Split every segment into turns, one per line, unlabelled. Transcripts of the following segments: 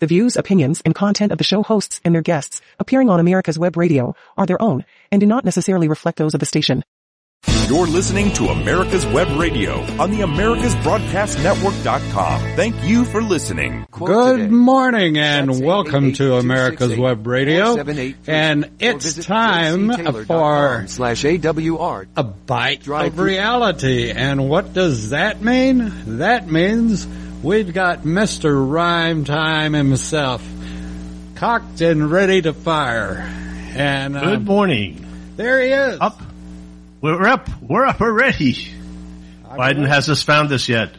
The views, opinions, and content of the show hosts and their guests appearing on America's Web Radio are their own and do not necessarily reflect those of the station.
You're listening to America's Web Radio on the AmericasBroadcastNetwork.com. Thank you for listening.
Good morning and welcome to America's Web Radio. And it's time for
slash AWR.
a bite of reality. And what does that mean? That means we've got Mr. Rhyme Time himself cocked and ready to fire. And uh,
Good morning.
there he is.
Up. We're up. We're up already. Biden hasn't found us yet.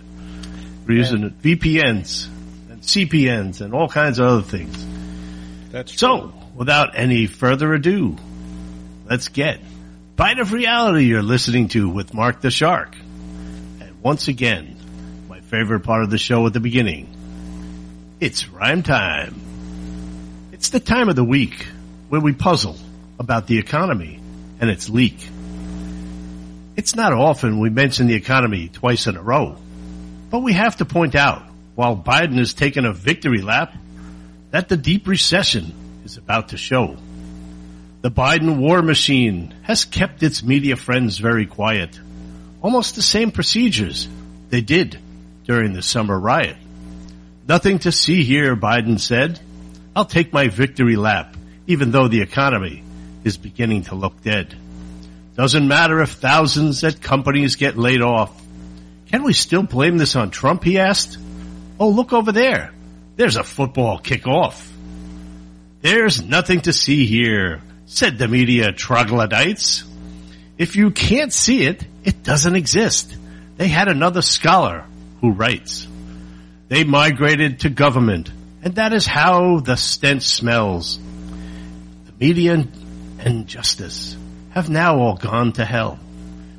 We're using VPNs and CPNs and all kinds of other things.
That's
So, without any further ado, let's get Bite of Reality you're listening to with Mark the Shark. And once again, favorite part of the show at the beginning. It's rhyme time. It's the time of the week where we puzzle about the economy and its leak. It's not often we mention the economy twice in a row, but we have to point out, while Biden has taken a victory lap, that the deep recession is about to show. The Biden war machine has kept its media friends very quiet. Almost the same procedures they did during the summer riot. Nothing to see here, Biden said. I'll take my victory lap, even though the economy is beginning to look dead. Doesn't matter if thousands at companies get laid off. Can we still blame this on Trump, he asked. Oh, look over there. There's a football kickoff. There's nothing to see here, said the media troglodytes. If you can't see it, it doesn't exist. They had another scholar who writes. They migrated to government, and that is how the stench smells. The media and justice have now all gone to hell.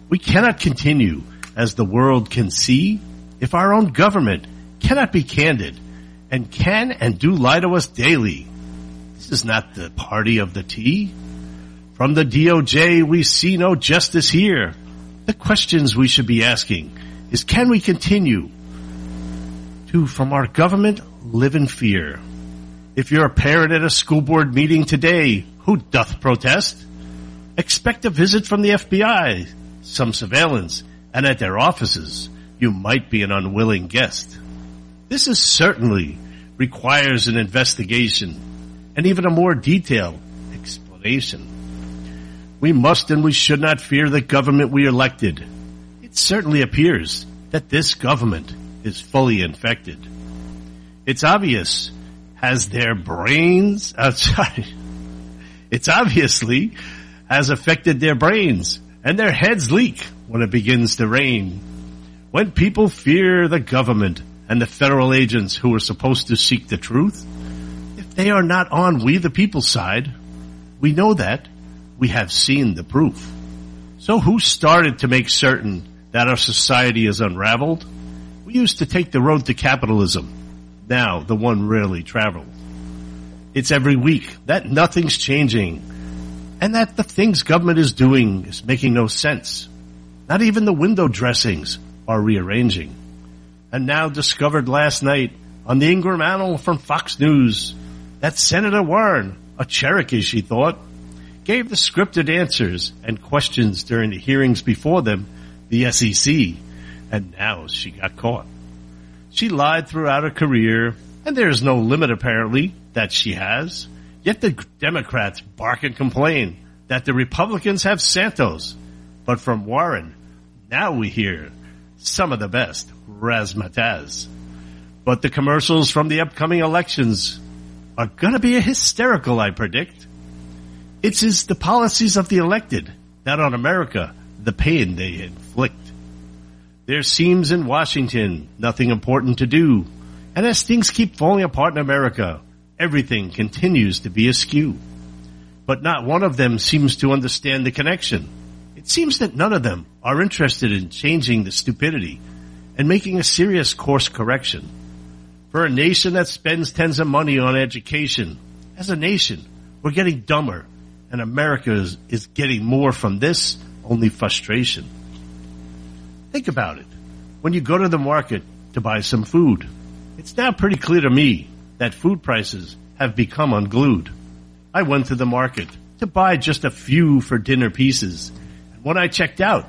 We cannot continue as the world can see if our own government cannot be candid and can and do lie to us daily. This is not the party of the tea. From the DOJ, we see no justice here. The questions we should be asking is can we continue to, from our government, live in fear? If you're a parent at a school board meeting today who doth protest, expect a visit from the FBI, some surveillance, and at their offices, you might be an unwilling guest. This is certainly requires an investigation and even a more detailed explanation. We must and we should not fear the government we elected. It certainly appears that this government is fully infected. It's obvious has their brains, uh, sorry, it's obviously has affected their brains and their heads leak when it begins to rain. When people fear the government and the federal agents who are supposed to seek the truth, if they are not on we the people side, we know that we have seen the proof. So who started to make certain that our society is unraveled? We used to take the road to capitalism. Now the one rarely traveled. It's every week that nothing's changing and that the things government is doing is making no sense. Not even the window dressings are rearranging. And now discovered last night on the Ingraham Angle from Fox News that Senator Warren, a Cherokee she thought, gave the scripted answers and questions during the hearings before them, the SEC, and now she got caught. She lied throughout her career, and there is no limit apparently that she has. Yet the Democrats bark and complain that the Republicans have Santos. But from Warren, now we hear some of the best razzmatazz. But the commercials from the upcoming elections are to be hysterical, I predict. It is the policies of the elected, not on America, the pain they inflict. There seems in Washington nothing important to do, and as things keep falling apart in America, everything continues to be askew. But not one of them seems to understand the connection. It seems that none of them are interested in changing the stupidity and making a serious course correction. For a nation that spends tens of money on education, as a nation, we're getting dumber, and America is, is getting more from this, only frustration. Think about it. When you go to the market to buy some food, it's now pretty clear to me that food prices have become unglued. I went to the market to buy just a few for dinner pieces. And when I checked out,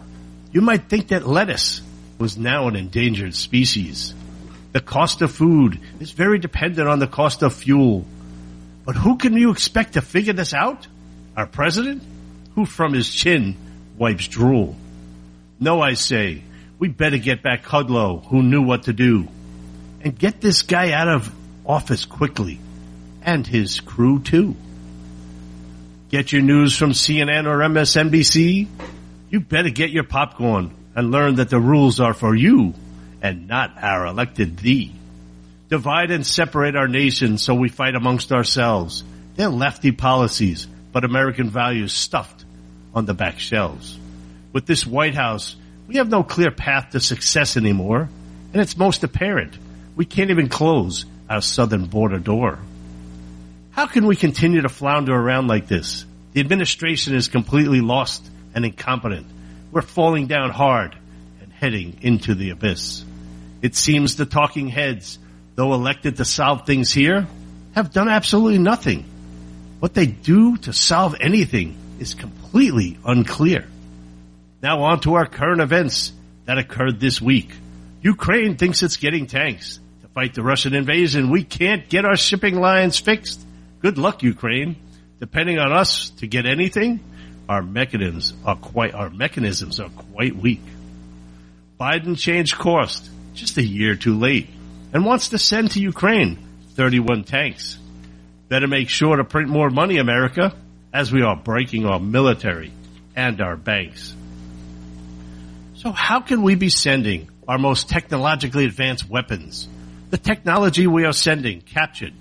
you might think that lettuce was now an endangered species. The cost of food is very dependent on the cost of fuel. But who can you expect to figure this out? Our president? Who from his chin wipes drool? No, I say, we better get back Kudlow, who knew what to do, and get this guy out of office quickly, and his crew too. Get your news from CNN or MSNBC? You better get your popcorn and learn that the rules are for you and not our elected thee. Divide and separate our nation so we fight amongst ourselves. They're lefty policies, but American values stuffed on the back shelves. With this White House, we have no clear path to success anymore, and it's most apparent. We can't even close our southern border door. How can we continue to flounder around like this? The administration is completely lost and incompetent. We're falling down hard and heading into the abyss. It seems the talking heads, though elected to solve things here, have done absolutely nothing. What they do to solve anything is completely unclear. Now on to our current events that occurred this week. Ukraine thinks it's getting tanks to fight the Russian invasion. We can't get our shipping lines fixed. Good luck, Ukraine. Depending on us to get anything, our mechanisms are quite, our mechanisms are quite weak. Biden changed course just a year too late and wants to send to Ukraine 31 tanks. Better make sure to print more money, America, as we are breaking our military and our banks. So how can we be sending our most technologically advanced weapons? The technology we are sending captured.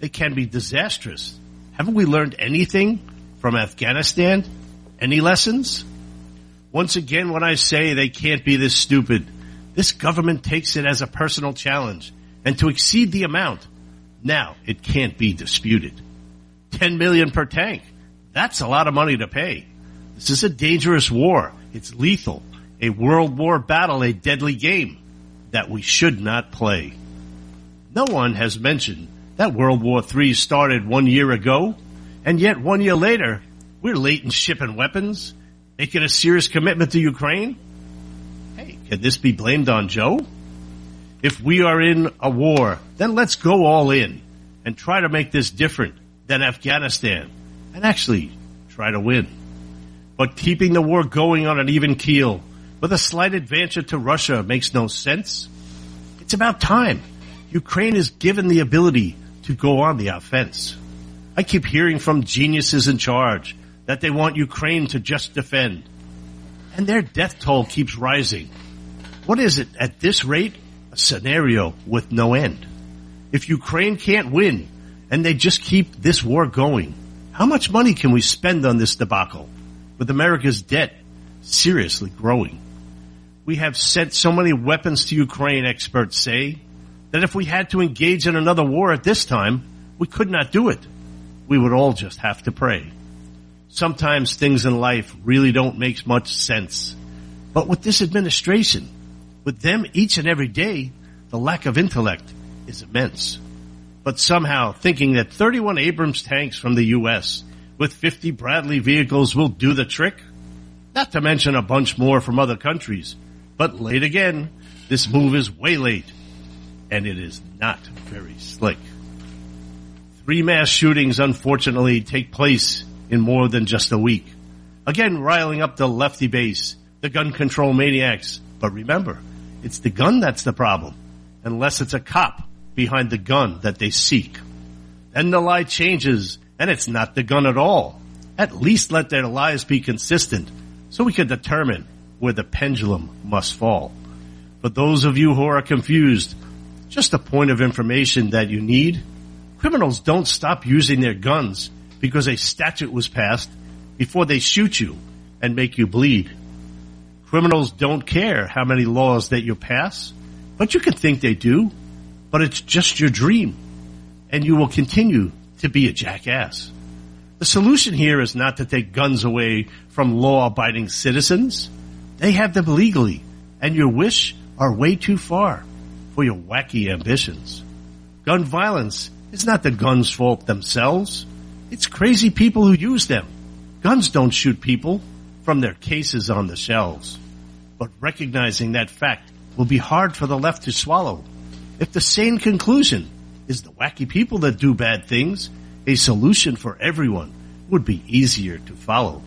it can be disastrous. Haven't we learned anything from Afghanistan? Any lessons? Once again, when I say they can't be this stupid, this government takes it as a personal challenge and to exceed the amount. Now it can't be disputed. 10 million per tank. That's a lot of money to pay. This is a dangerous war. It's lethal a world war battle, a deadly game that we should not play. No one has mentioned that World War III started one year ago, and yet one year later, we're late in shipping weapons, making a serious commitment to Ukraine. Hey, can this be blamed on Joe? If we are in a war, then let's go all in and try to make this different than Afghanistan and actually try to win. But keeping the war going on an even keel with a slight advantage to Russia makes no sense. It's about time. Ukraine is given the ability to go on the offense. I keep hearing from geniuses in charge that they want Ukraine to just defend. And their death toll keeps rising. What is it at this rate? A scenario with no end. If Ukraine can't win and they just keep this war going, how much money can we spend on this debacle with America's debt seriously growing? We have sent so many weapons to Ukraine, experts say, that if we had to engage in another war at this time, we could not do it. We would all just have to pray. Sometimes things in life really don't make much sense. But with this administration, with them each and every day, the lack of intellect is immense. But somehow thinking that 31 Abrams tanks from the U.S. with 50 Bradley vehicles will do the trick, not to mention a bunch more from other countries, but late again, this move is way late, and it is not very slick. Three mass shootings, unfortunately, take place in more than just a week. Again, riling up the lefty base, the gun control maniacs. But remember, it's the gun that's the problem, unless it's a cop behind the gun that they seek. Then the lie changes, and it's not the gun at all. At least let their lies be consistent, so we can determine where the pendulum must fall. For those of you who are confused, just a point of information that you need. Criminals don't stop using their guns because a statute was passed before they shoot you and make you bleed. Criminals don't care how many laws that you pass, but you can think they do, but it's just your dream and you will continue to be a jackass. The solution here is not to take guns away from law abiding citizens. They have them legally, and your wish are way too far for your wacky ambitions. Gun violence is not the guns' fault themselves. It's crazy people who use them. Guns don't shoot people from their cases on the shelves. But recognizing that fact will be hard for the left to swallow. If the sane conclusion is the wacky people that do bad things, a solution for everyone would be easier to follow.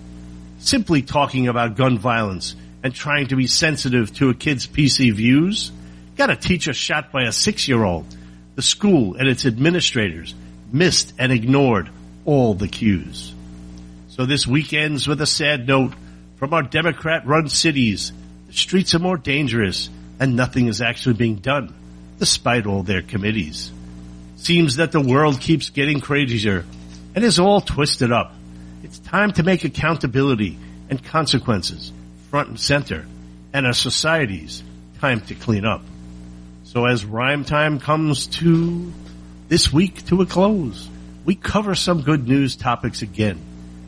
Simply talking about gun violence and trying to be sensitive to a kid's PC views got a teacher shot by a six year old. The school and its administrators missed and ignored all the cues. So this week ends with a sad note from our Democrat run cities. The streets are more dangerous and nothing is actually being done despite all their committees. Seems that the world keeps getting crazier and is all twisted up. It's time to make accountability and consequences front and center and our society's time to clean up. So as rhyme time comes to this week to a close, we cover some good news topics again,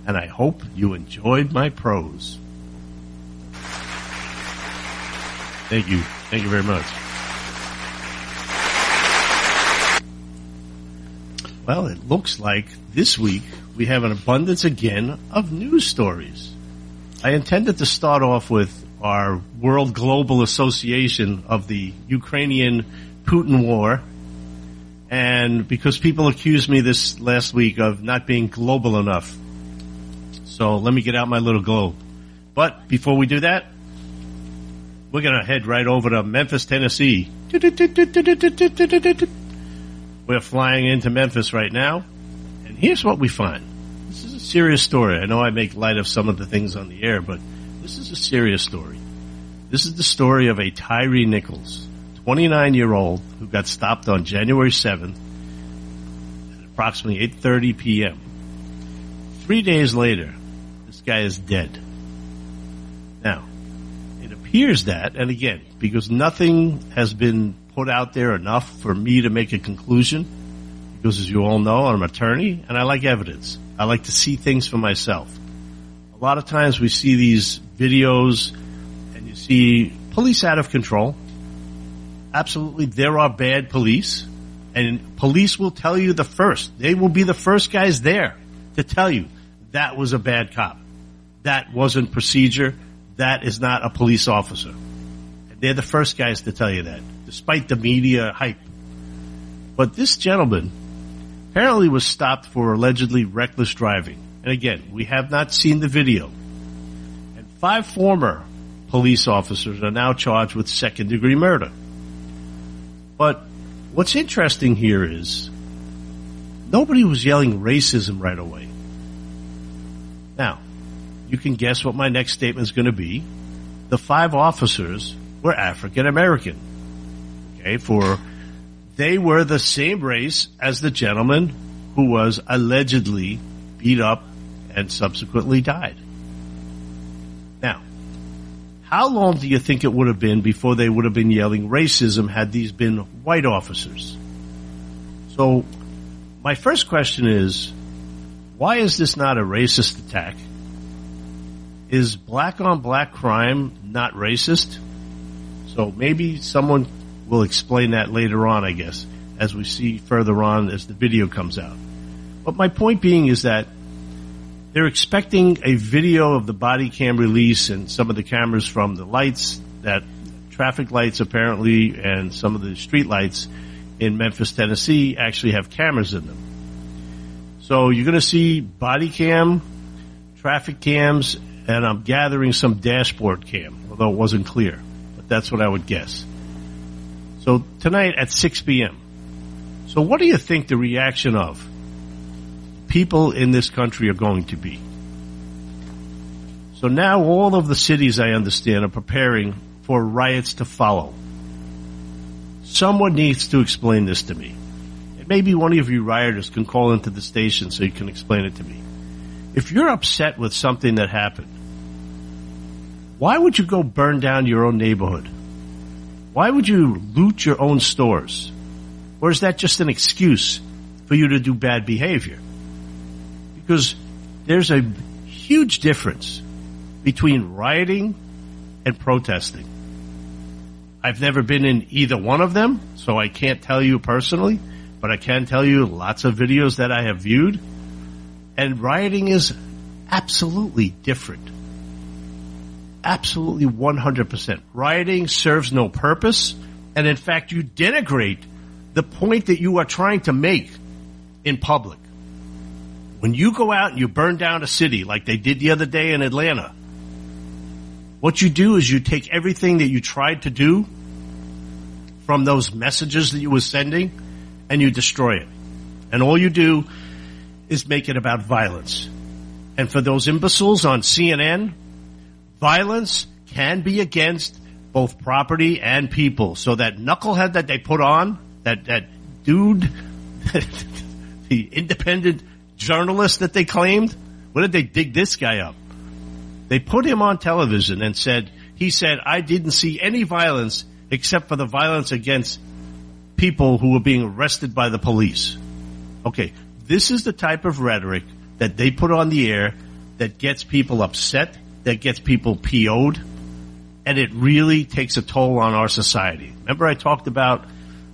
and I hope you enjoyed my prose. Thank you. Thank you very much. Well, it looks like this week we have an abundance again of news stories. I intended to start off with our World Global Association of the Ukrainian Putin War. And because people accused me this last week of not being global enough. So let me get out my little globe. But before we do that, we're going to head right over to Memphis, Tennessee. We're flying into Memphis right now, and here's what we find. This is a serious story. I know I make light of some of the things on the air, but this is a serious story. This is the story of a Tyre Nichols, 29 year old, who got stopped on January 7th at approximately 8.30 p.m. Three days later, this guy is dead. Now, it appears that, and again, because nothing has been put out there enough for me to make a conclusion, because as you all know, I'm an attorney and I like evidence. I like to see things for myself. A lot of times we see these videos and you see police out of control. Absolutely, there are bad police and police will tell you the first. They will be the first guys there to tell you that was a bad cop. That wasn't procedure. That is not a police officer. They're the first guys to tell you that, despite the media hype. But this gentleman apparently was stopped for allegedly reckless driving. And again, we have not seen the video. And five former police officers are now charged with second degree murder. But what's interesting here is nobody was yelling racism right away. Now, you can guess what my next statement is going to be. The five officers were African American. Okay, for they were the same race as the gentleman who was allegedly beat up and subsequently died. Now, how long do you think it would have been before they would have been yelling racism had these been white officers? So, my first question is, why is this not a racist attack? Is black on black crime not racist? So maybe someone will explain that later on, I guess, as we see further on as the video comes out. But my point being is that they're expecting a video of the body cam release and some of the cameras from the lights that traffic lights apparently and some of the street lights in Memphis, Tennessee actually have cameras in them. So you're going to see body cam, traffic cams, and I'm gathering some dashboard cam, although it wasn't clear. But that's what I would guess. So tonight at 6 p.m. So what do you think the reaction of people in this country are going to be? So now all of the cities I understand are preparing for riots to follow. Someone needs to explain this to me. Maybe one of you rioters can call into the station so you can explain it to me. If you're upset with something that happened, why would you go burn down your own neighborhood? Why would you loot your own stores? Or is that just an excuse for you to do bad behavior? Because there's a huge difference between rioting and protesting. I've never been in either one of them, so I can't tell you personally, but I can tell you lots of videos that I have viewed, and rioting is absolutely different. Absolutely 100%. Rioting serves no purpose, and in fact, you denigrate the point that you are trying to make in public. When you go out and you burn down a city like they did the other day in Atlanta, what you do is you take everything that you tried to do from those messages that you were sending and you destroy it. And all you do is make it about violence. And for those imbeciles on CNN, violence can be against both property and people. So that knucklehead that they put on, that, that dude, the independent journalist that they claimed, what did they dig this guy up? They put him on television and said, he said, I didn't see any violence except for the violence against people who were being arrested by the police. Okay, this is the type of rhetoric that they put on the air that gets people upset, that gets people PO'd, and it really takes a toll on our society. Remember I talked about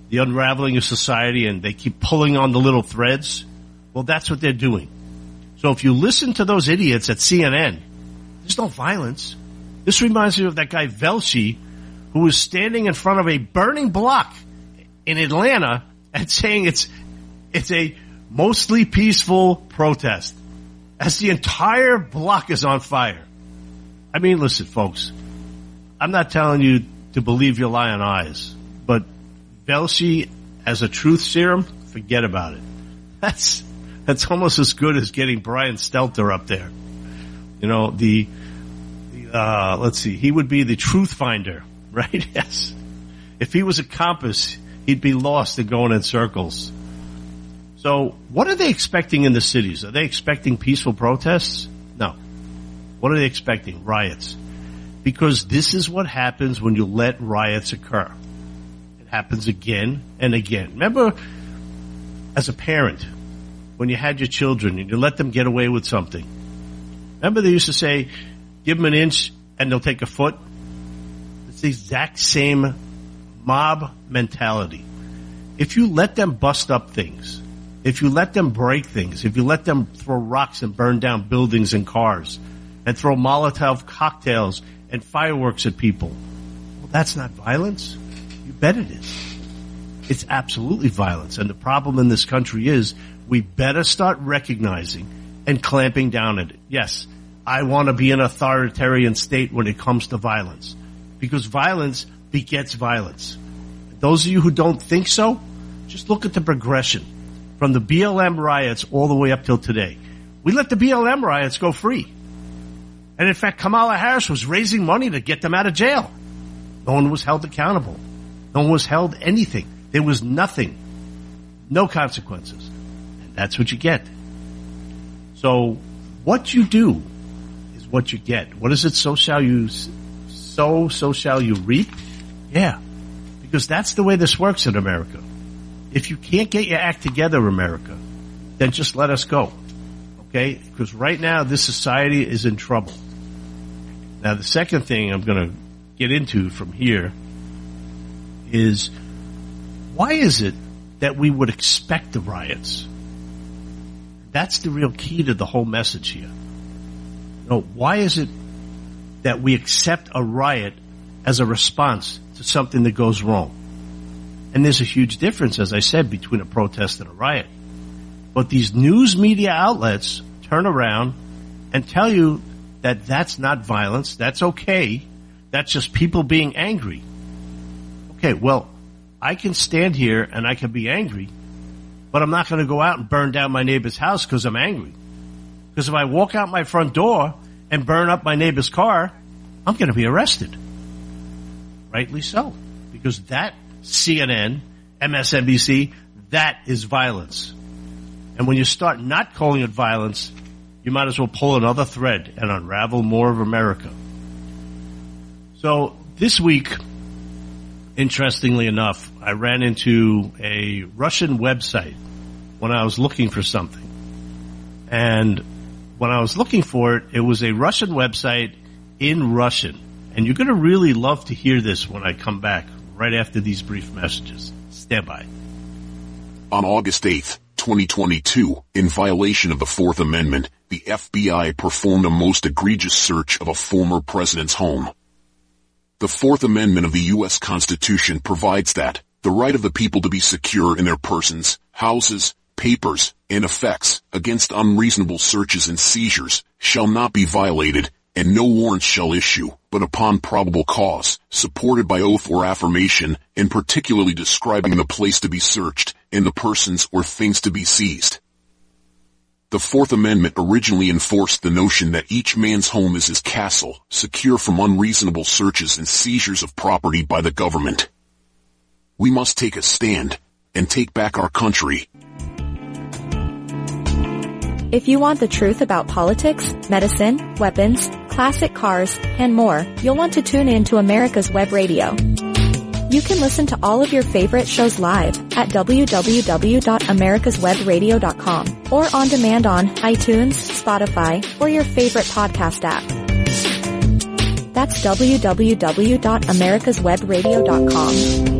the unraveling of society and they keep pulling on the little threads? Well, that's what they're doing. So if you listen to those idiots at CNN, there's no violence. This reminds me of that guy Velshi who was standing in front of a burning block in Atlanta and saying it's, it's a mostly peaceful protest as the entire block is on fire. I mean, listen, folks, I'm not telling you to believe your lion eyes, but Velshi as a truth serum, forget about it. That's, that's almost as good as getting Brian Stelter up there. You know, the, the uh, let's see, he would be the truth finder, right? Yes. If he was a compass, he'd be lost and going in circles. So what are they expecting in the cities? Are they expecting peaceful protests? No. What are they expecting? Riots. Because this is what happens when you let riots occur. It happens again and again. Remember, as a parent, when you had your children and you let them get away with something. Remember they used to say, give them an inch and they'll take a foot? It's the exact same mob mentality. If you let them bust up things, if you let them break things, if you let them throw rocks and burn down buildings and cars, and throw Molotov cocktails and fireworks at people, well, that's not violence. You bet it is. It's absolutely violence. And the problem in this country is we better start recognizing and clamping down at it. Yes, I want to be an authoritarian state when it comes to violence because violence begets violence. Those of you who don't think so, just look at the progression from the BLM riots all the way up till today. We let the BLM riots go free. And in fact, Kamala Harris was raising money to get them out of jail. No one was held accountable. No one was held anything. There was nothing. No consequences. And that's what you get. So what you do is what you get. What is it? So shall you sow, so shall you reap. Yeah. Because that's the way this works in America. If you can't get your act together, America, then just let us go. Okay? Because right now this society is in trouble. Now the second thing I'm going to get into from here is why is it that we would expect the riots? That's the real key to the whole message here. No, why is it that we accept a riot as a response to something that goes wrong? And there's a huge difference, as I said, between a protest and a riot. But these news media outlets turn around and tell you that that's not violence. That's okay. That's just people being angry. Okay, well, I can stand here and I can be angry, but I'm not going to go out and burn down my neighbor's house because I'm angry. Because if I walk out my front door and burn up my neighbor's car, I'm going to be arrested. Rightly so. Because that CNN, MSNBC, that is violence. And when you start not calling it violence, you might as well pull another thread and unravel more of America. So this week, interestingly enough, I ran into a Russian website when I was looking for something. And when I was looking for it, it was a Russian website in Russian. And you're going to really love to hear this when I come back right after these brief messages. Stand by.
On August 8th, 2022, in violation of the Fourth Amendment, the FBI performed a most egregious search of a former president's home. The Fourth Amendment of the U.S. Constitution provides that the right of the people to be secure in their persons, houses, papers, and effects against unreasonable searches and seizures shall not be violated and no warrant shall issue, but upon probable cause, supported by oath or affirmation, and particularly describing the place to be searched, and the persons or things to be seized. The Fourth Amendment originally enforced the notion that each man's home is his castle, secure from unreasonable searches and seizures of property by the government. We must take a stand, and take back our country.
If you want the truth about politics, medicine, weapons, classic cars, and more, you'll want to tune in to America's Web Radio. You can listen to all of your favorite shows live at www.americaswebradio.com or on demand on iTunes, Spotify, or your favorite podcast app. That's www.americaswebradio.com.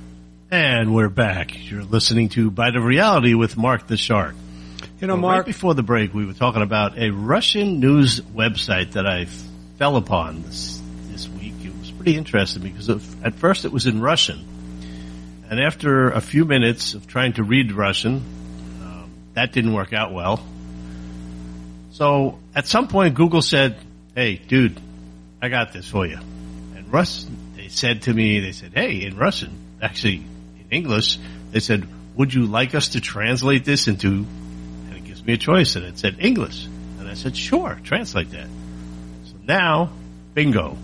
And we're back. You're listening to Bite of Reality with Mark the Shark.
You know,
Well,
Mark,
Right before the break, we were talking about a Russian news website that I fell upon this, this week. It was pretty interesting because of, at first it was in Russian. And after a few minutes of trying to read Russian, um, that didn't work out well. So at some point Google said, hey, dude, I got this for you. And Russ, they said to me, they said, hey, in Russian, actually English, they said, would you like us to translate this into, and it gives me a choice, and it said English. And I said, sure, translate that. So now, bingo,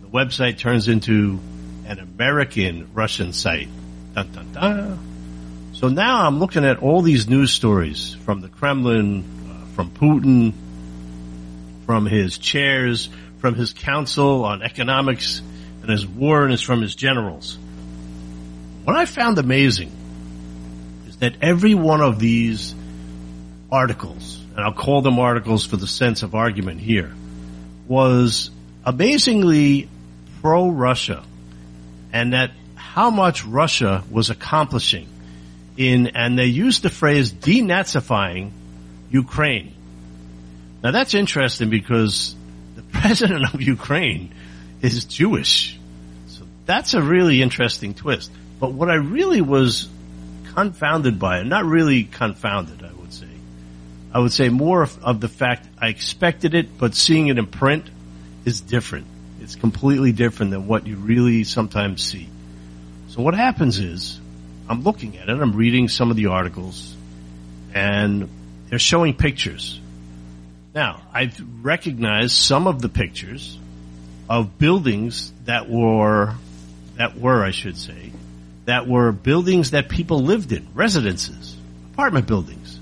the website turns into an American Russian site. Dun, dun, dun. So now I'm looking at all these news stories from the Kremlin, uh, from Putin, from his chairs, from his council on economics and his war, and is from his generals. What I found amazing is that every one of these articles, and I'll call them articles for the sense of argument here, was amazingly pro-Russia and that how much Russia was accomplishing in, and they used the phrase denazifying Ukraine. Now that's interesting because the president of Ukraine is Jewish. So that's a really interesting twist. But what I really was confounded by, and not really confounded, I would say, I would say more of, of the fact I expected it, but seeing it in print is different. It's completely different than what you really sometimes see. So what happens is, I'm looking at it, I'm reading some of the articles, and they're showing pictures. Now, I've recognized some of the pictures of buildings that were, that were, I should say, that were buildings that people lived in, residences, apartment buildings.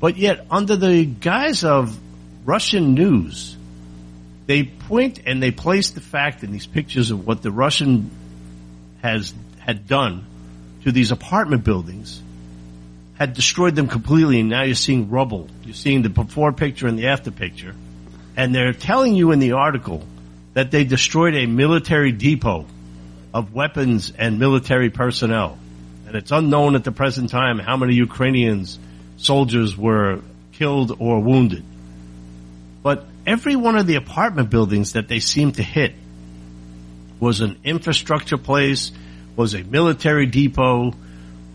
But yet, under the guise of Russian news, they point and they place the fact in these pictures of what the Russian has had done to these apartment buildings had destroyed them completely and now you're seeing rubble. You're seeing the before picture and the after picture. And they're telling you in the article that they destroyed a military depot of weapons and military personnel. And it's unknown at the present time how many Ukrainians soldiers were killed or wounded. But every one of the apartment buildings that they seemed to hit was an infrastructure place, was a military depot,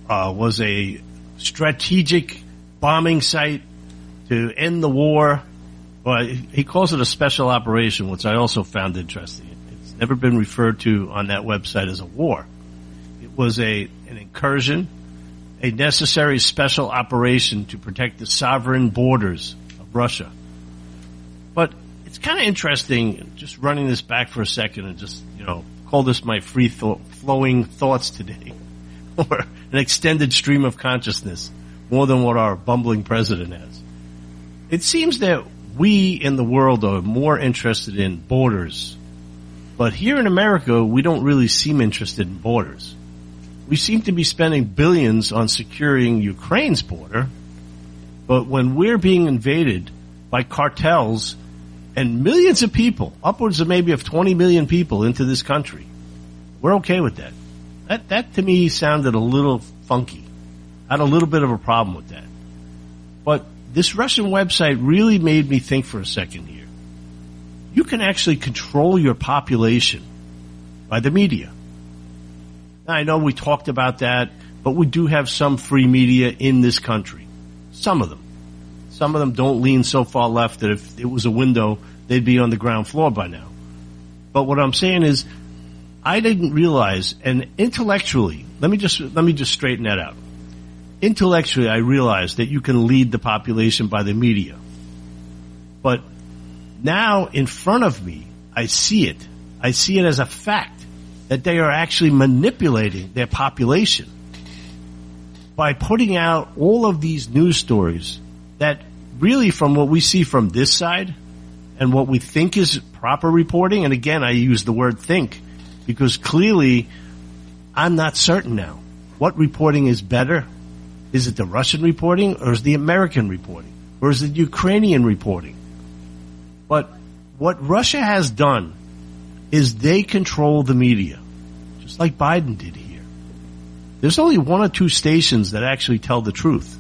uh, was a strategic bombing site to end the war. Well, he calls it a special operation, which I also found interesting. Never been referred to on that website as a war. It was a an incursion, a necessary special operation to protect the sovereign borders of Russia. But it's kind of interesting, just running this back for a second and just, you know, call this my free flowing thoughts today. or an extended stream of consciousness more than what our bumbling president has. It seems that we in the world are more interested in borders, but here in America, we don't really seem interested in borders. We seem to be spending billions on securing Ukraine's border, but when we're being invaded by cartels and millions of people, upwards of maybe of 20 million people into this country, we're okay with that. That, that to me sounded a little funky. I had a little bit of a problem with that. But this Russian website really made me think for a second here. You can actually control your population by the media. Now, I know we talked about that, but we do have some free media in this country. Some of them. Some of them don't lean so far left that if it was a window, they'd be on the ground floor by now. But what I'm saying is, I didn't realize, and intellectually, let me just, let me just straighten that out. Intellectually, I realized that you can lead the population by the media. But now in front of me, I see it. I see it as a fact that they are actually manipulating their population by putting out all of these news stories that really from what we see from this side and what we think is proper reporting, and again, I use the word think because clearly I'm not certain now. What reporting is better? Is it the Russian reporting or is the American reporting? Or is it Ukrainian reporting? But what Russia has done is they control the media, just like Biden did here. There's only one or two stations that actually tell the truth.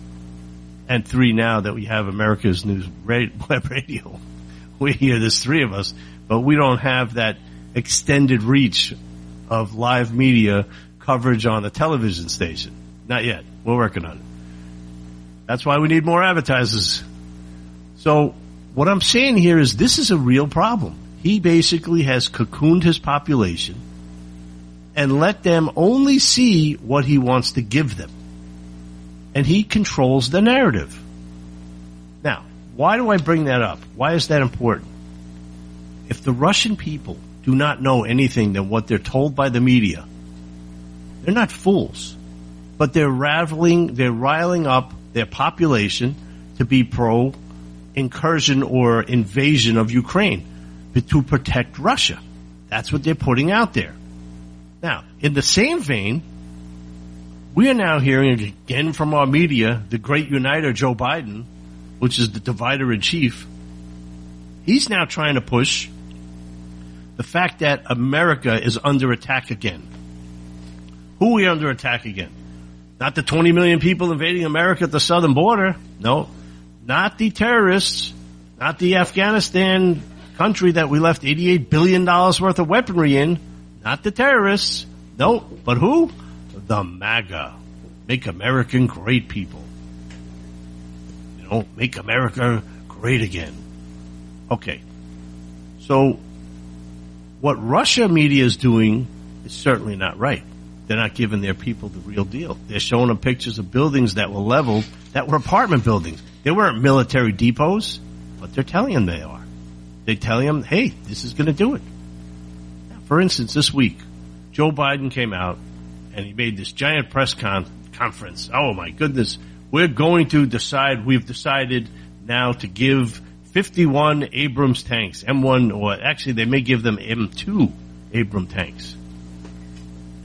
And three now that we have America's News Web Radio. We hear there's three of us, but we don't have that extended reach of live media coverage on the television station. Not yet. We're working on it. That's why we need more advertisers. So what I'm saying here is this is a real problem. He basically has cocooned his population and let them only see what he wants to give them. And he controls the narrative. Now, why do I bring that up? Why is that important? If the Russian people do not know anything than what they're told by the media, they're not fools, but they're raveling, they're riling up their population to be pro incursion or invasion of Ukraine to protect Russia. That's what they're putting out there. Now, in the same vein, we are now hearing again from our media, the great uniter Joe Biden, which is the divider in chief. He's now trying to push the fact that America is under attack again. Who are we under attack again? Not the 20 million people invading America at the southern border. No. Not the terrorists. Not the Afghanistan country that we left $88 billion worth of weaponry in. Not the terrorists. No. But who? The MAGA. Make American great people. You know, make America great again. Okay. So, what Russia media is doing is certainly not right. They're not giving their people the real deal. They're showing them pictures of buildings that were leveled that were apartment buildings. They weren't military depots, but they're telling them they are. They're telling them, hey, this is going to do it. For instance, this week, Joe Biden came out and he made this giant press con- conference. Oh my goodness. We're going to decide, we've decided now to give 51 Abrams tanks, M1, or actually they may give them M2 Abram tanks.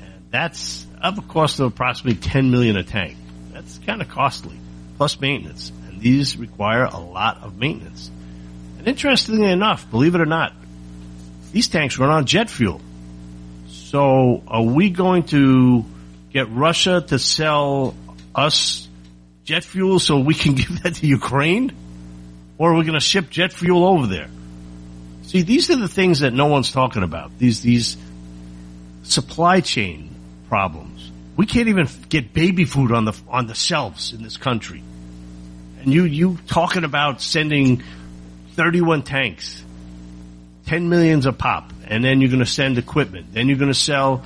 And That's of a cost of approximately 10 million a tank. That's kind of costly, plus maintenance. These require a lot of maintenance. And interestingly enough, believe it or not, these tanks run on jet fuel. So are we going to get Russia to sell us jet fuel so we can give that to Ukraine? Or are we going to ship jet fuel over there? See, these are the things that no one's talking about. These, these supply chain problems. We can't even get baby food on the on the shelves in this country. And you you talking about sending 31 tanks, 10 millions a pop, and then you're going to send equipment. Then you're going to sell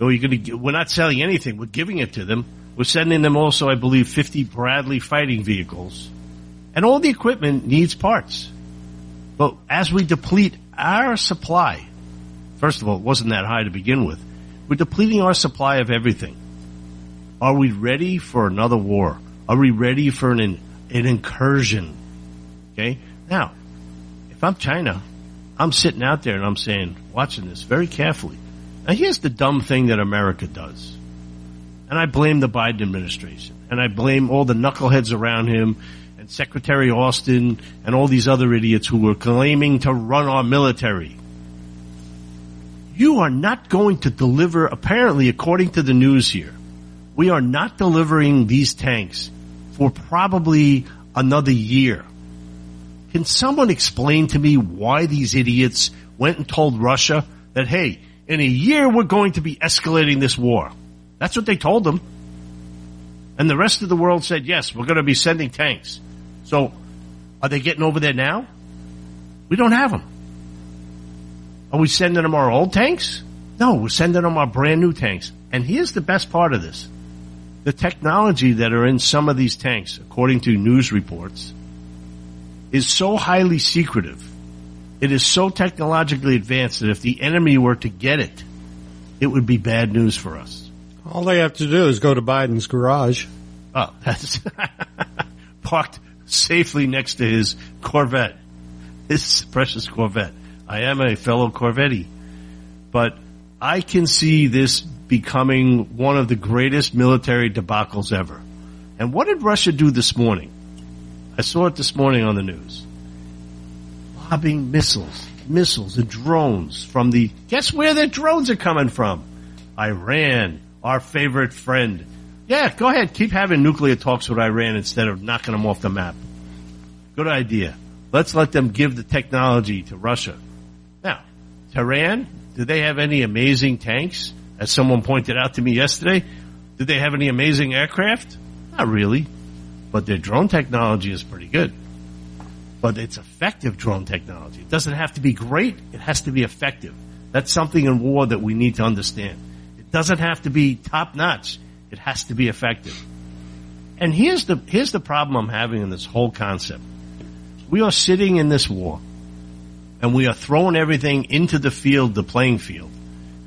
or you're going to we're not selling anything, we're giving it to them. We're sending them also, I believe, 50 Bradley fighting vehicles. And all the equipment needs parts. But as we deplete our supply, first of all, it wasn't that high to begin with we're depleting our supply of everything. Are we ready for another war? Are we ready for an, an incursion? Okay. Now, if I'm China, I'm sitting out there and I'm saying, watching this very carefully. Now here's the dumb thing that America does. And I blame the Biden administration and I blame all the knuckleheads around him and Secretary Austin and all these other idiots who were claiming to run our military. You are not going to deliver, apparently, according to the news here, we are not delivering these tanks for probably another year. Can someone explain to me why these idiots went and told Russia that, hey, in a year we're going to be escalating this war? That's what they told them. And the rest of the world said, yes, we're going to be sending tanks. So are they getting over there now? We don't have them. Are we sending them our old tanks? No, we're sending them our brand new tanks. And here's the best part of this. The technology that are in some of these tanks, according to news reports, is so highly secretive. It is so technologically advanced that if the enemy were to get it, it would be bad news for us.
All they have to do is go to Biden's garage.
Oh, that's parked safely next to his Corvette, his precious Corvette. I am a fellow Corvetti, but I can see this becoming one of the greatest military debacles ever. And what did Russia do this morning? I saw it this morning on the news. Lobbing missiles, missiles and drones from the, guess where the drones are coming from? Iran, our favorite friend. Yeah, go ahead. Keep having nuclear talks with Iran instead of knocking them off the map. Good idea. Let's let them give the technology to Russia. Now, Tehran, do they have any amazing tanks? As someone pointed out to me yesterday, do they have any amazing aircraft? Not really. But their drone technology is pretty good. But it's effective drone technology. It doesn't have to be great. It has to be effective. That's something in war that we need to understand. It doesn't have to be top notch. It has to be effective. And here's the, here's the problem I'm having in this whole concept. We are sitting in this war and we are throwing everything into the field, the playing field,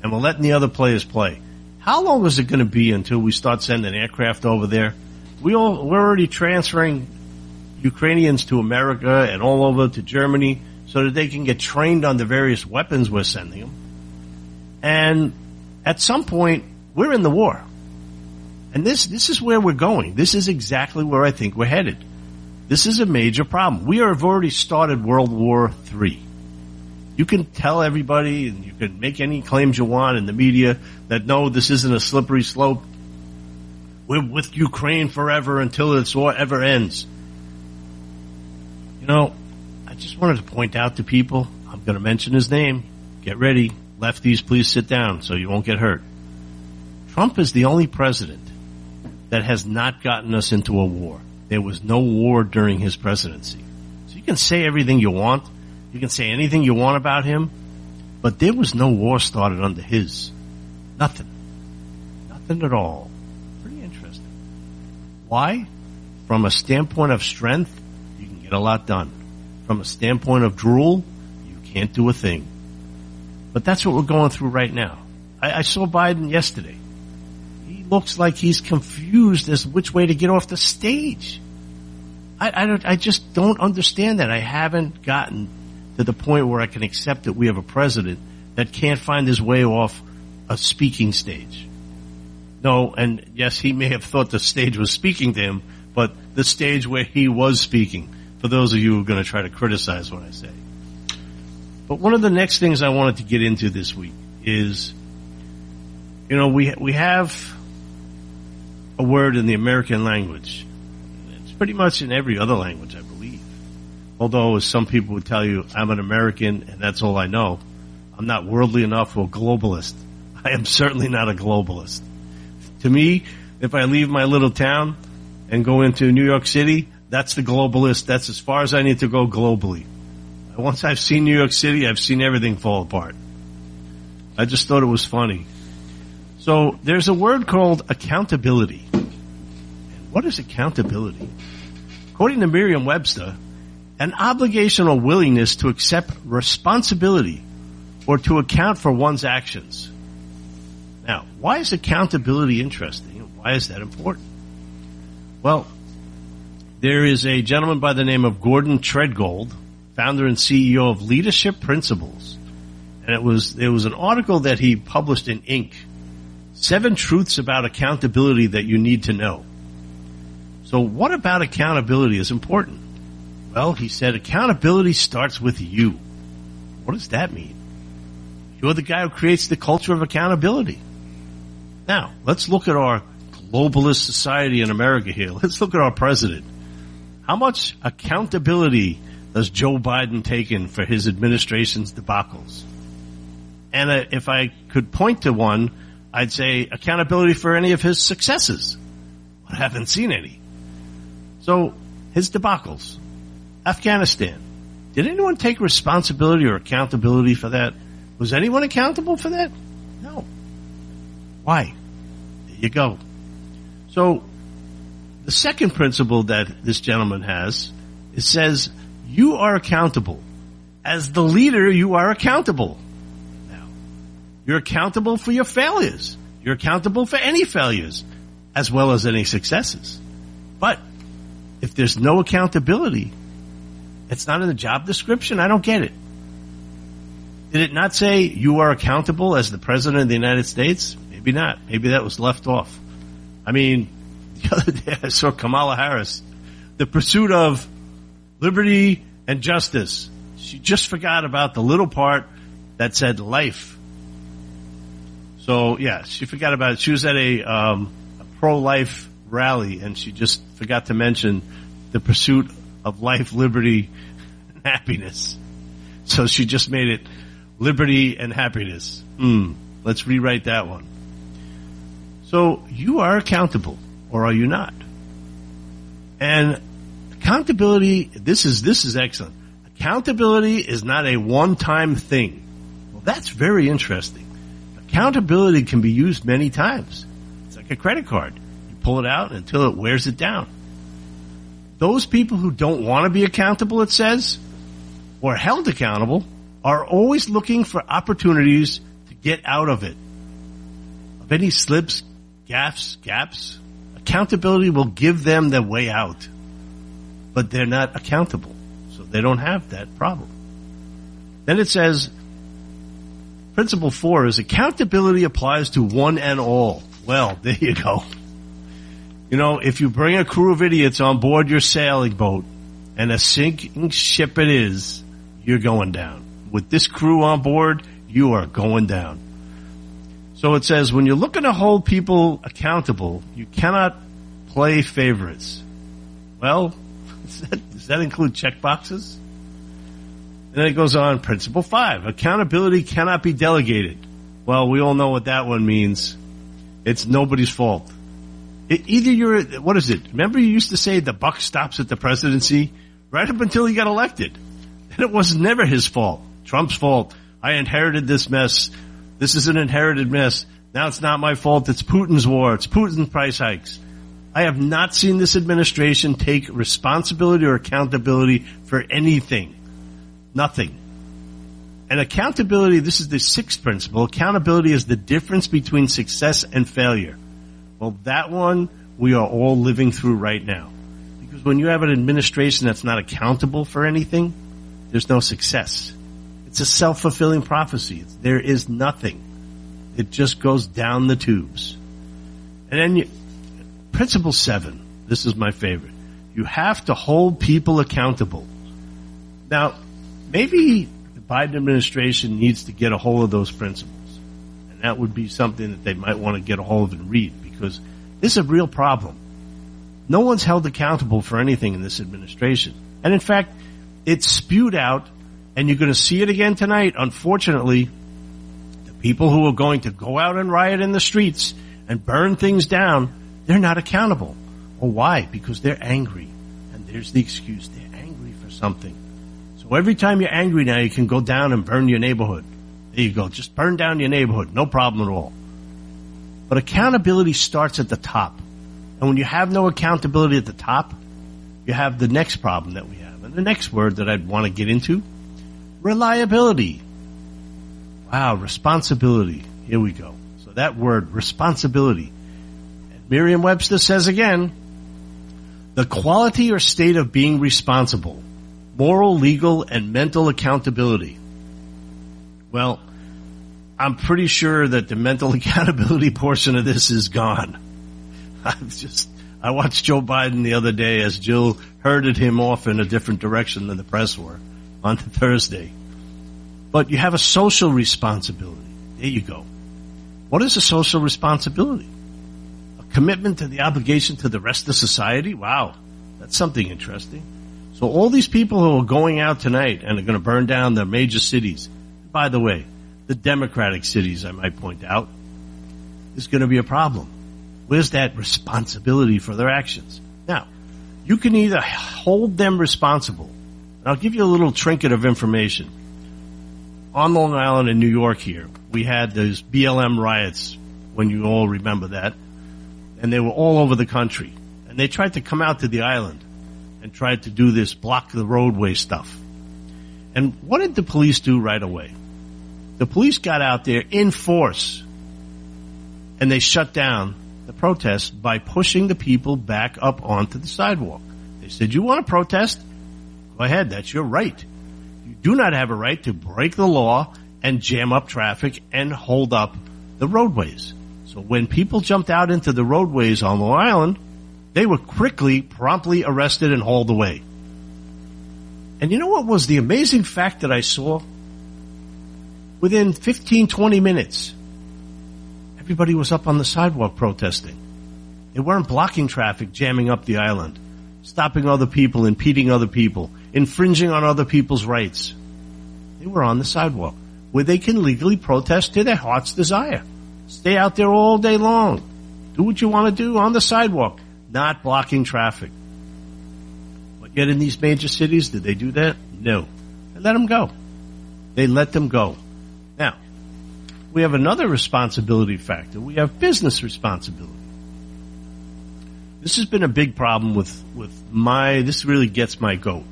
and we're letting the other players play. How long is it going to be until we start sending aircraft over there? We all, we're already transferring Ukrainians to America and all over to Germany so that they can get trained on the various weapons we're sending them. And at some point, we're in the war. And this, this is where we're going. This is exactly where I think we're headed. This is a major problem. We have already started World War III. You can tell everybody and you can make any claims you want in the media that no, this isn't a slippery slope. We're with Ukraine forever until this war ever ends. You know, I just wanted to point out to people, I'm going to mention his name. Get ready. Lefties, please sit down so you won't get hurt. Trump is the only president that has not gotten us into a war. There was no war during his presidency. So you can say everything you want. You can say anything you want about him, but there was no war started under his. Nothing. Nothing at all. Pretty interesting. Why? From a standpoint of strength, you can get a lot done. From a standpoint of drool, you can't do a thing. But that's what we're going through right now. I, I saw Biden yesterday He looks like he's confused as which way to get off the stage. I, I, don't, I just don't understand that. I haven't gotten to the point where I can accept that we have a president that can't find his way off a speaking stage. No, and yes, he may have thought the stage was speaking to him, but the stage where he was speaking, for those of you who are going to try to criticize what I say. But one of the next things I wanted to get into this week is, you know, we, we have a word in the American language. It's pretty much in every other language, I believe. Although, as some people would tell you, I'm an American and that's all I know. I'm not worldly enough or globalist. I am certainly not a globalist. To me, if I leave my little town and go into New York City, that's the globalist. That's as far as I need to go globally. Once I've seen New York City, I've seen everything fall apart. I just thought it was funny. So there's a word called accountability. What is accountability? According to Merriam-Webster, an obligation or willingness to accept responsibility or to account for one's actions. Now, why is accountability interesting? Why is that important? Well, there is a gentleman by the name of Gordon Tredgold, founder and CEO of Leadership Principles. And it was, there was an article that he published in Inc. Seven truths about accountability that you need to know. So what about accountability is important? Well, he said accountability starts with you. What does that mean? You're the guy who creates the culture of accountability. Now, let's look at our globalist society in America here. Let's look at our president. How much accountability does Joe Biden take in for his administration's debacles? And uh, if I could point to one, I'd say accountability for any of his successes. I haven't seen any. So, his debacles. Afghanistan. Did anyone take responsibility or accountability for that? Was anyone accountable for that? No. Why? There you go. So, the second principle that this gentleman has, it says, you are accountable. As the leader, you are accountable. Now, you're accountable for your failures. You're accountable for any failures, as well as any successes. But, if there's no accountability, it's not in the job description. I don't get it. Did it not say you are accountable as the president of the United States? Maybe not. Maybe that was left off. I mean, the other day I saw Kamala Harris, the pursuit of liberty and justice. She just forgot about the little part that said life. So yeah, she forgot about it. She was at a, um, a pro-life rally and she just forgot to mention the pursuit of life, liberty, and happiness. So she just made it liberty and happiness. Hmm. Let's rewrite that one. So you are accountable, or are you not? And accountability, this is, this is excellent. Accountability is not a one-time thing. Well, that's very interesting. Accountability can be used many times. It's like a credit card. You pull it out until it wears it down. Those people who don't want to be accountable, it says, or held accountable, are always looking for opportunities to get out of it. Of any slips, gaffes, gaps, accountability will give them the way out. But they're not accountable. So they don't have that problem. Then it says, principle four is accountability applies to one and all. Well, there you go. You know, if you bring a crew of idiots on board your sailing boat and a sinking ship it is, you're going down. With this crew on board, you are going down. So it says, when you're looking to hold people accountable, you cannot play favorites. Well, does that, does that include check boxes? And then it goes on, principle five, accountability cannot be delegated. Well, we all know what that one means. It's nobody's fault. It, either you're, what is it? Remember you used to say the buck stops at the presidency? Right up until he got elected. And it was never his fault. Trump's fault. I inherited this mess. This is an inherited mess. Now it's not my fault. It's Putin's war. It's Putin's price hikes. I have not seen this administration take responsibility or accountability for anything. Nothing. And accountability, this is the sixth principle. Accountability is the difference between success and failure. Well, that one we are all living through right now. Because when you have an administration that's not accountable for anything, there's no success. It's a self-fulfilling prophecy. There is nothing. It just goes down the tubes. And then you, principle seven. This is my favorite. You have to hold people accountable. Now, maybe the Biden administration needs to get a hold of those principles. And that would be something that they might want to get a hold of and read because this is a real problem. No one's held accountable for anything in this administration. And in fact, it's spewed out and you're going to see it again tonight. Unfortunately, the people who are going to go out and riot in the streets and burn things down, they're not accountable. Well, why? Because they're angry. And there's the excuse. They're angry for something. So every time you're angry now, you can go down and burn your neighborhood. There you go. Just burn down your neighborhood. No problem at all. But accountability starts at the top. And when you have no accountability at the top, you have the next problem that we have. And the next word that I'd want to get into, reliability. Wow, responsibility. Here we go. So that word, responsibility. And Merriam-Webster says again, the quality or state of being responsible, moral, legal, and mental accountability. Well, I'm pretty sure that the mental accountability portion of this is gone. I've just, I watched Joe Biden the other day as Jill herded him off in a different direction than the press were on Thursday. But you have a social responsibility. There you go. What is a social responsibility? A commitment to the obligation to the rest of society? Wow. That's something interesting. So all these people who are going out tonight and are going to burn down their major cities, by the way, the democratic cities, I might point out, is going to be a problem. Where's that responsibility for their actions? Now, you can either hold them responsible, and I'll give you a little trinket of information. On Long Island in New York here, we had those BLM riots, when you all remember that, and they were all over the country. And they tried to come out to the island and tried to do this block the roadway stuff. And what did the police do right away? The police got out there in force and they shut down the protest by pushing the people back up onto the sidewalk. They said, you want to protest? Go ahead. That's your right. You do not have a right to break the law and jam up traffic and hold up the roadways. So when people jumped out into the roadways on Long Island, they were quickly, promptly arrested and hauled away. And you know what was the amazing fact that I saw? Within 15, 20 minutes, everybody was up on the sidewalk protesting. They weren't blocking traffic, jamming up the island, stopping other people, impeding other people, infringing on other people's rights. They were on the sidewalk where they can legally protest to their heart's desire. Stay out there all day long. Do what you want to do on the sidewalk, not blocking traffic. But yet in these major cities, did they do that? No. They let them go. They let them go. Now, we have another responsibility factor. We have business responsibility. This has been a big problem with, with my, this really gets my goat,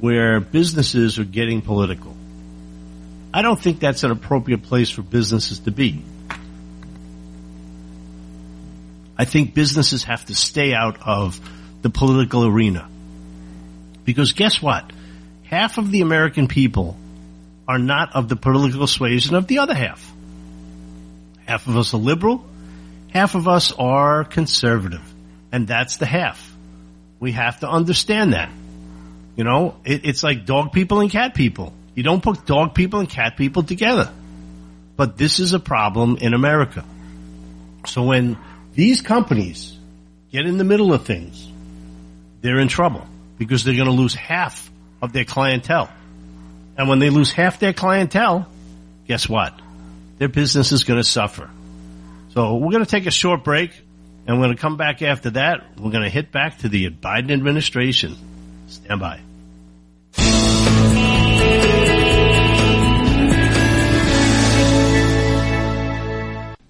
where businesses are getting political. I don't think that's an appropriate place for businesses to be. I think businesses have to stay out of the political arena. Because guess what? Half of the American people are not of the political persuasion of the other half. Half of us are liberal, half of us are conservative, and that's the half. We have to understand that. You know, it, it's like dog people and cat people. You don't put dog people and cat people together. But this is a problem in America. So when these companies get in the middle of things, they're in trouble because they're going to lose half of their clientele. And when they lose half their clientele, guess what? Their business is going to suffer. So we're going to take a short break and we're going to come back after that. We're going to hit back to the Biden administration. Stand by.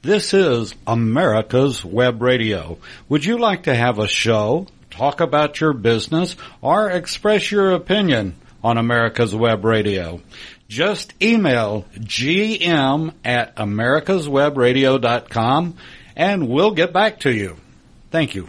This is America's Web Radio. Would you like to have a show, talk about your business, or express your opinion on America's Web Radio? Just email gm at americaswebradio.com and we'll get back to you. Thank you.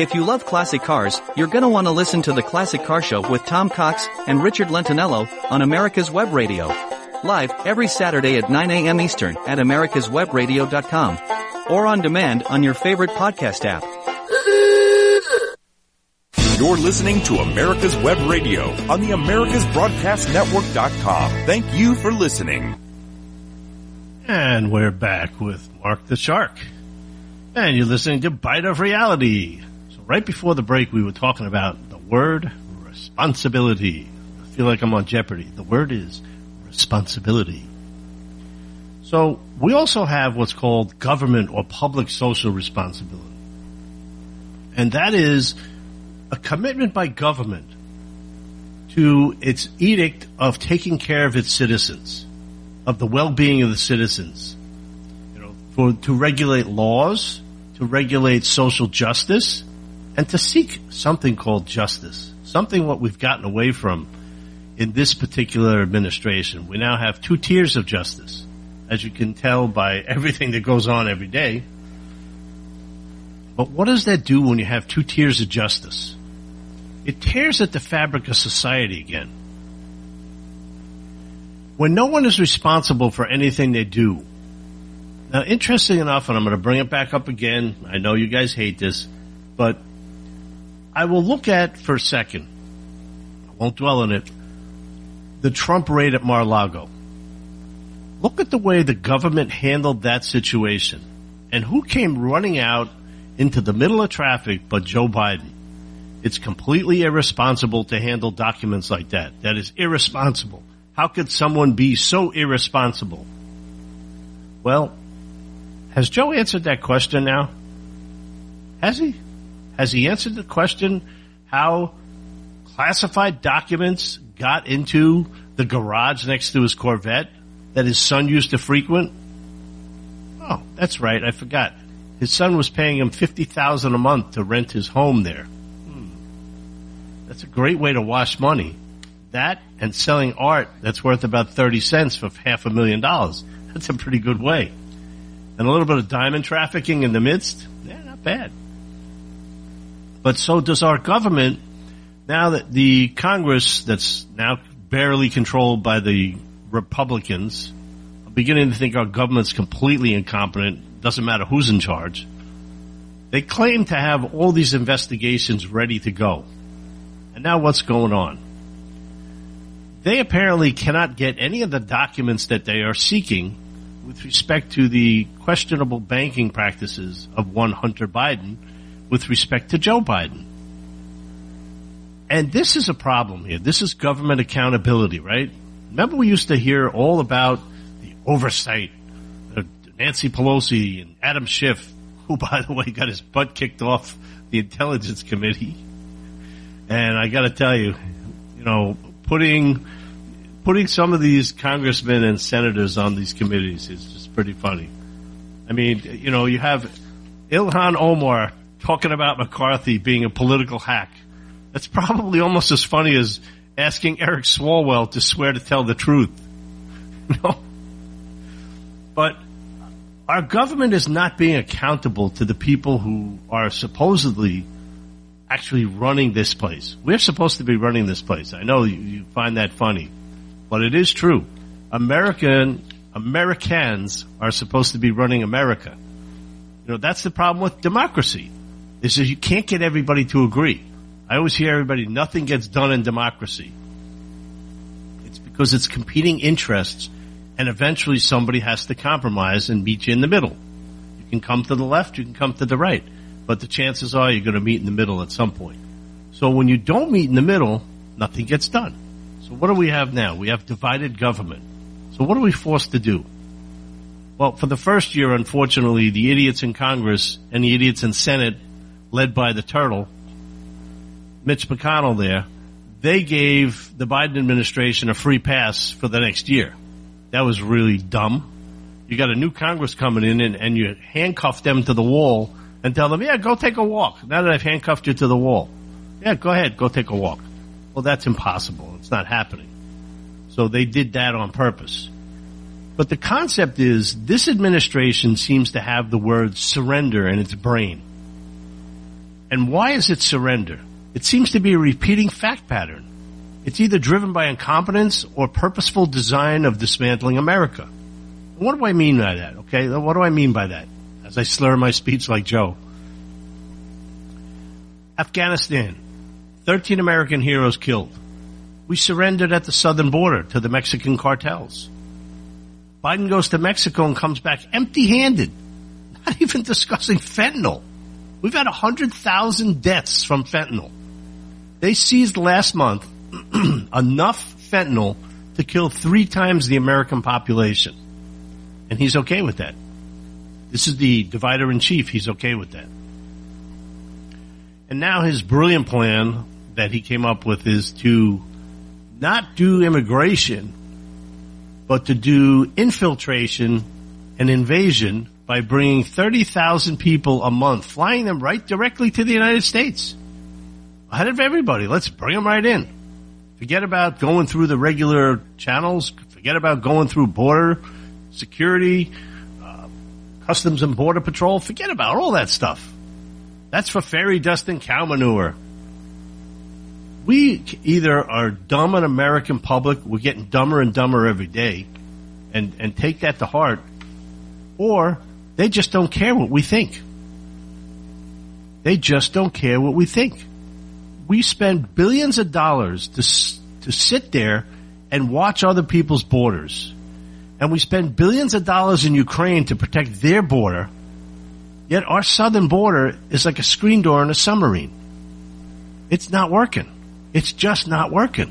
If you love classic cars, you're gonna want to listen to the Classic Car Show with Tom Cox and Richard Lentinello on America's Web Radio. Live every Saturday at 9 a.m. Eastern at americaswebradio.com or on demand on your favorite podcast app.
You're listening to America's Web Radio on the AmericasBroadcastNetwork.com. Thank you for listening.
And we're back with Mark the Shark. And you're listening to Bite of Reality. Right before the break, we were talking about the word responsibility. I feel like I'm on Jeopardy. The word is responsibility. So we also have what's called government or public social responsibility. and that is a commitment by government to its edict of taking care of its citizens, of the well-being of the citizens, you know, for to regulate laws, to regulate social justice, and to seek something called justice, something what we've gotten away from in this particular administration. We now have two tiers of justice, as you can tell by everything that goes on every day. But what does that do when you have two tiers of justice? It tears at the fabric of society again. When no one is responsible for anything they do. Now, interesting enough, and I'm going to bring it back up again. I know you guys hate this, but I will look at for a second. I won't dwell on it. The Trump raid at Mar-a-Lago. Look at the way the government handled that situation. And who came running out into the middle of traffic but Joe Biden? It's completely irresponsible to handle documents like that. That is irresponsible. How could someone be so irresponsible? Well, has Joe answered that question now? Has he? Has he answered the question how classified documents got into the garage next to his Corvette that his son used to frequent? Oh, that's right. I forgot. His son was paying him 50000 a month to rent his home there. Hmm. That's a great way to wash money. That and selling art that's worth about 30 cents for half a million dollars. That's a pretty good way. And a little bit of diamond trafficking in the midst. Yeah, not bad. But so does our government now that the Congress that's now barely controlled by the Republicans, I'm beginning to think our government's completely incompetent. Doesn't matter who's in charge. They claim to have all these investigations ready to go. And now what's going on? They apparently cannot get any of the documents that they are seeking with respect to the questionable banking practices of one Hunter Biden with respect to Joe Biden. And this is a problem here. This is government accountability, right? Remember we used to hear all about the oversight of Nancy Pelosi and Adam Schiff, who by the way got his butt kicked off the intelligence committee and I got to tell you, you know, putting putting some of these congressmen and senators on these committees is just pretty funny. I mean, you know, you have Ilhan Omar talking about McCarthy being a political hack. That's probably almost as funny as asking Eric Swalwell to swear to tell the truth. Know? But our government is not being accountable to the people who are supposedly actually running this place. We're supposed to be running this place. I know you, you find that funny, but it is true. American Americans are supposed to be running America. You know, that's the problem with democracy. Is that you can't get everybody to agree. I always hear everybody, nothing gets done in democracy. It's because it's competing interests and eventually somebody has to compromise and meet you in the middle. You can come to the left, you can come to the right but the chances are you're going to meet in the middle at some point. So when you don't meet in the middle, nothing gets done. So what do we have now? We have divided government. So what are we forced to do? Well, for the first year, unfortunately, the idiots in Congress and the idiots in Senate, led by the turtle, Mitch McConnell there, they gave the Biden administration a free pass for the next year. That was really dumb. You got a new Congress coming in and, and you handcuff them to the wall and tell them, yeah, go take a walk. Now that I've handcuffed you to the wall. Yeah, go ahead, go take a walk. Well, that's impossible. It's not happening. So they did that on purpose. But the concept is this administration seems to have the word surrender in its brain. And why is it surrender? It seems to be a repeating fact pattern. It's either driven by incompetence or purposeful design of dismantling America. What do I mean by that? Okay. What do I mean by that? as I slur my speech like Joe. Afghanistan. 13 American heroes killed. We surrendered at the southern border to the Mexican cartels. Biden goes to Mexico and comes back empty handed. Not even discussing fentanyl. We've had 100,000 deaths from fentanyl. They seized last month enough fentanyl to kill three times the American population. And he's okay with that. This is the divider in chief. He's okay with that. And now his brilliant plan that he came up with is to not do immigration, but to do infiltration and invasion by bringing 30,000 people a month, flying them right directly to the United States. Ahead of everybody. Let's bring them right in. Forget about going through the regular channels. Forget about going through border security, uh, customs and border patrol. Forget about all that stuff. That's for fairy dust and cow manure. We either are dumb in American public, we're getting dumber and dumber every day, and, and take that to heart, or they just don't care what we think. They just don't care what we think. We spend billions of dollars to, to sit there and watch other people's borders. And we spend billions of dollars in Ukraine to protect their border Yet our southern border is like a screen door in a submarine. It's not working. It's just not working.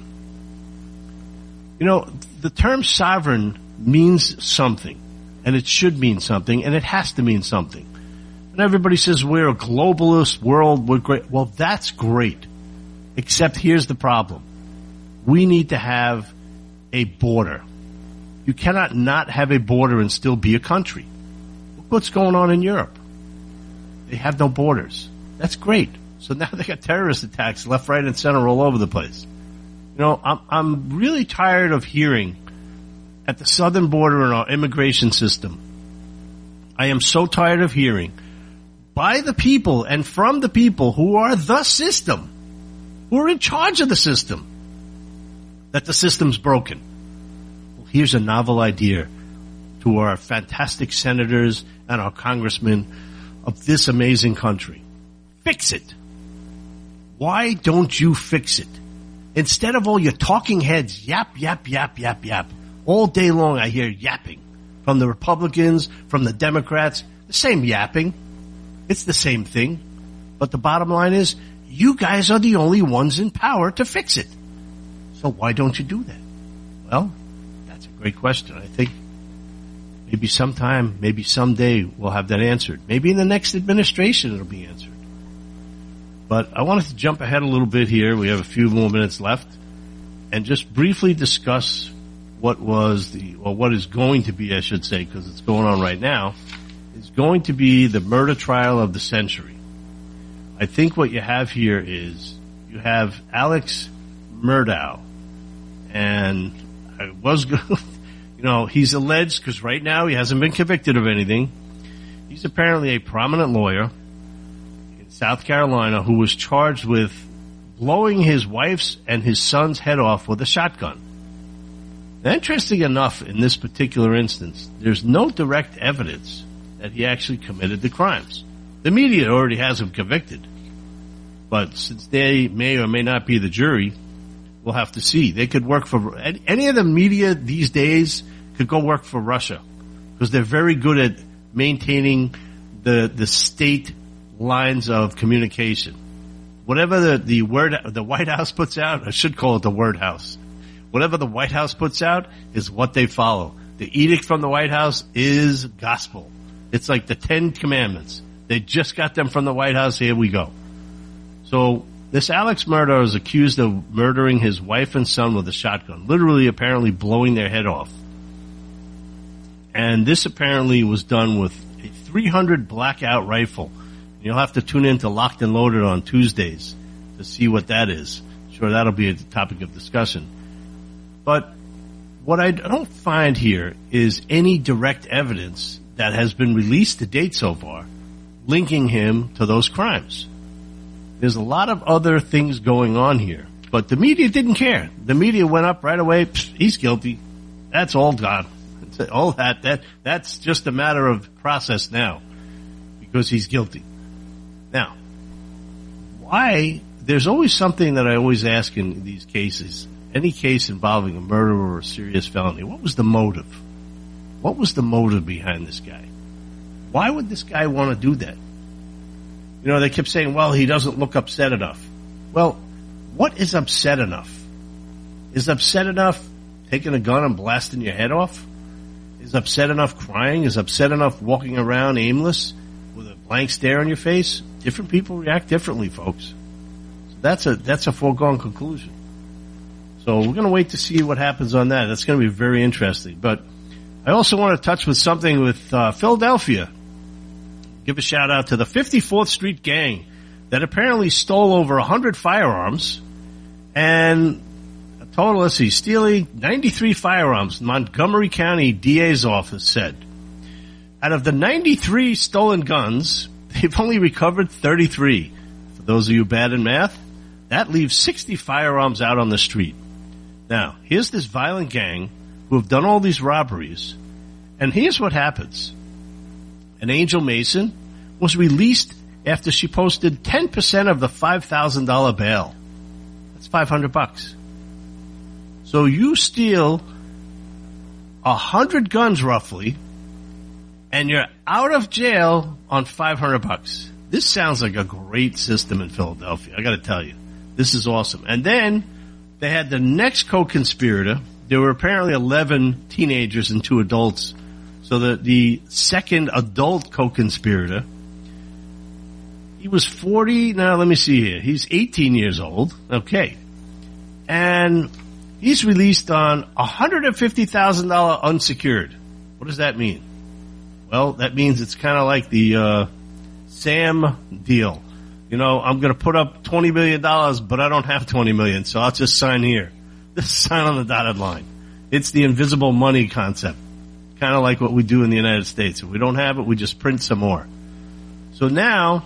You know, the term sovereign means something, and it should mean something, and it has to mean something. And everybody says we're a globalist world, we're great. Well, that's great. Except here's the problem. We need to have a border. You cannot not have a border and still be a country. Look what's going on in Europe. They have no borders. That's great. So now they got terrorist attacks left, right, and center all over the place. You know, I'm, I'm really tired of hearing at the southern border in our immigration system. I am so tired of hearing by the people and from the people who are the system, who are in charge of the system, that the system's broken. Well, here's a novel idea to our fantastic senators and our congressmen of this amazing country. Fix it. Why don't you fix it? Instead of all your talking heads yap, yap, yap, yap, yap. All day long I hear yapping from the Republicans, from the Democrats, the same yapping. It's the same thing. But the bottom line is, you guys are the only ones in power to fix it. So why don't you do that? Well, that's a great question. I think Maybe sometime, maybe someday we'll have that answered. Maybe in the next administration it'll be answered. But I wanted to jump ahead a little bit here. We have a few more minutes left and just briefly discuss what was the, or what is going to be, I should say, because it's going on right now, is going to be the murder trial of the century. I think what you have here is you have Alex Murdaugh, and I was you know, he's alleged because right now he hasn't been convicted of anything. He's apparently a prominent lawyer in South Carolina who was charged with blowing his wife's and his son's head off with a shotgun. Interesting enough, in this particular instance, there's no direct evidence that he actually committed the crimes. The media already has him convicted. But since they may or may not be the jury, we'll have to see. They could work for any of the media these days could go work for Russia because they're very good at maintaining the the state lines of communication. Whatever the the word the White House puts out, I should call it the word house. Whatever the White House puts out is what they follow. The edict from the White House is gospel. It's like the Ten Commandments. They just got them from the White House. Here we go. So this Alex Murdaugh is accused of murdering his wife and son with a shotgun, literally apparently blowing their head off. And this apparently was done with a 300 blackout rifle. You'll have to tune in to Locked and Loaded on Tuesdays to see what that is. Sure, that'll be a topic of discussion. But what I don't find here is any direct evidence that has been released to date so far linking him to those crimes. There's a lot of other things going on here, but the media didn't care. The media went up right away. He's guilty. That's all gone all that, that, that's just a matter of process now because he's guilty. Now, why, there's always something that I always ask in these cases, any case involving a murder or a serious felony, what was the motive? What was the motive behind this guy? Why would this guy want to do that? You know, they kept saying, well, he doesn't look upset enough. Well, what is upset enough? Is upset enough taking a gun and blasting your head off? is upset enough crying, is upset enough walking around aimless with a blank stare on your face? different people react differently, folks. That's a that's a foregone conclusion. So we're going to wait to see what happens on that. That's going to be very interesting. But I also want to touch with something with uh, Philadelphia. Give a shout out to the 54th Street gang that apparently stole over 100 firearms and a total, let's see, stealing 93 firearms. Montgomery County DA's office said. Out of the 93 stolen guns, they've only recovered 33. For those of you bad in math, that leaves 60 firearms out on the street. Now, here's this violent gang who have done all these robberies, and here's what happens. An Angel Mason was released after she posted 10% of the $5,000 bail. That's 500 bucks. So you steal a hundred guns roughly, and you're out of jail on 500 bucks. This sounds like a great system in Philadelphia. I gotta tell you. This is awesome. And then they had the next co-conspirator. There were apparently 11 teenagers and two adults. So the, the second adult co-conspirator, he was 40. Now let me see here. He's 18 years old. Okay. And he's released on $150,000 unsecured. What does that mean? Well, that means it's kind of like the, uh, Sam deal. You know, I'm going to put up $20 million, but I don't have 20 million, so I'll just sign here. Just sign on the dotted line. It's the invisible money concept. Kind of like what we do in the United States. If we don't have it, we just print some more. So now,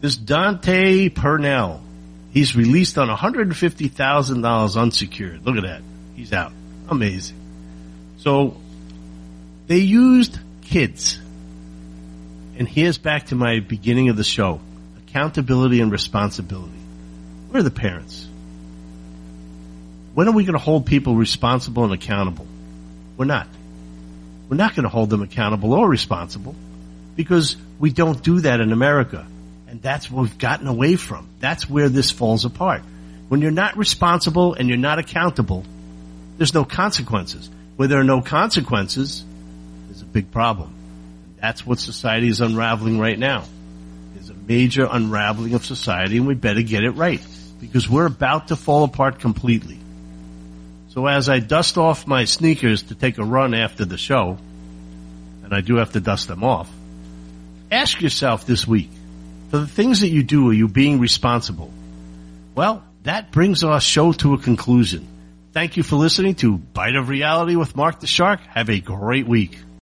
this Dante Purnell, he's released on $150,000 unsecured. Look at that. He's out. Amazing. So, they used kids. And here's back to my beginning of the show. Accountability and responsibility. Where are the parents? When are we going to hold people responsible and accountable? We're not. We're not going to hold them accountable or responsible because we don't do that in America. And that's what we've gotten away from. That's where this falls apart. When you're not responsible and you're not accountable, there's no consequences. Where there are no consequences, there's a big problem. That's what society is unraveling right now. Major unraveling of society and we better get it right because we're about to fall apart completely. So as I dust off my sneakers to take a run after the show, and I do have to dust them off, ask yourself this week, for the things that you do, are you being responsible? Well, that brings our show to a conclusion. Thank you for listening to Bite of Reality with Mark the Shark. Have a great week.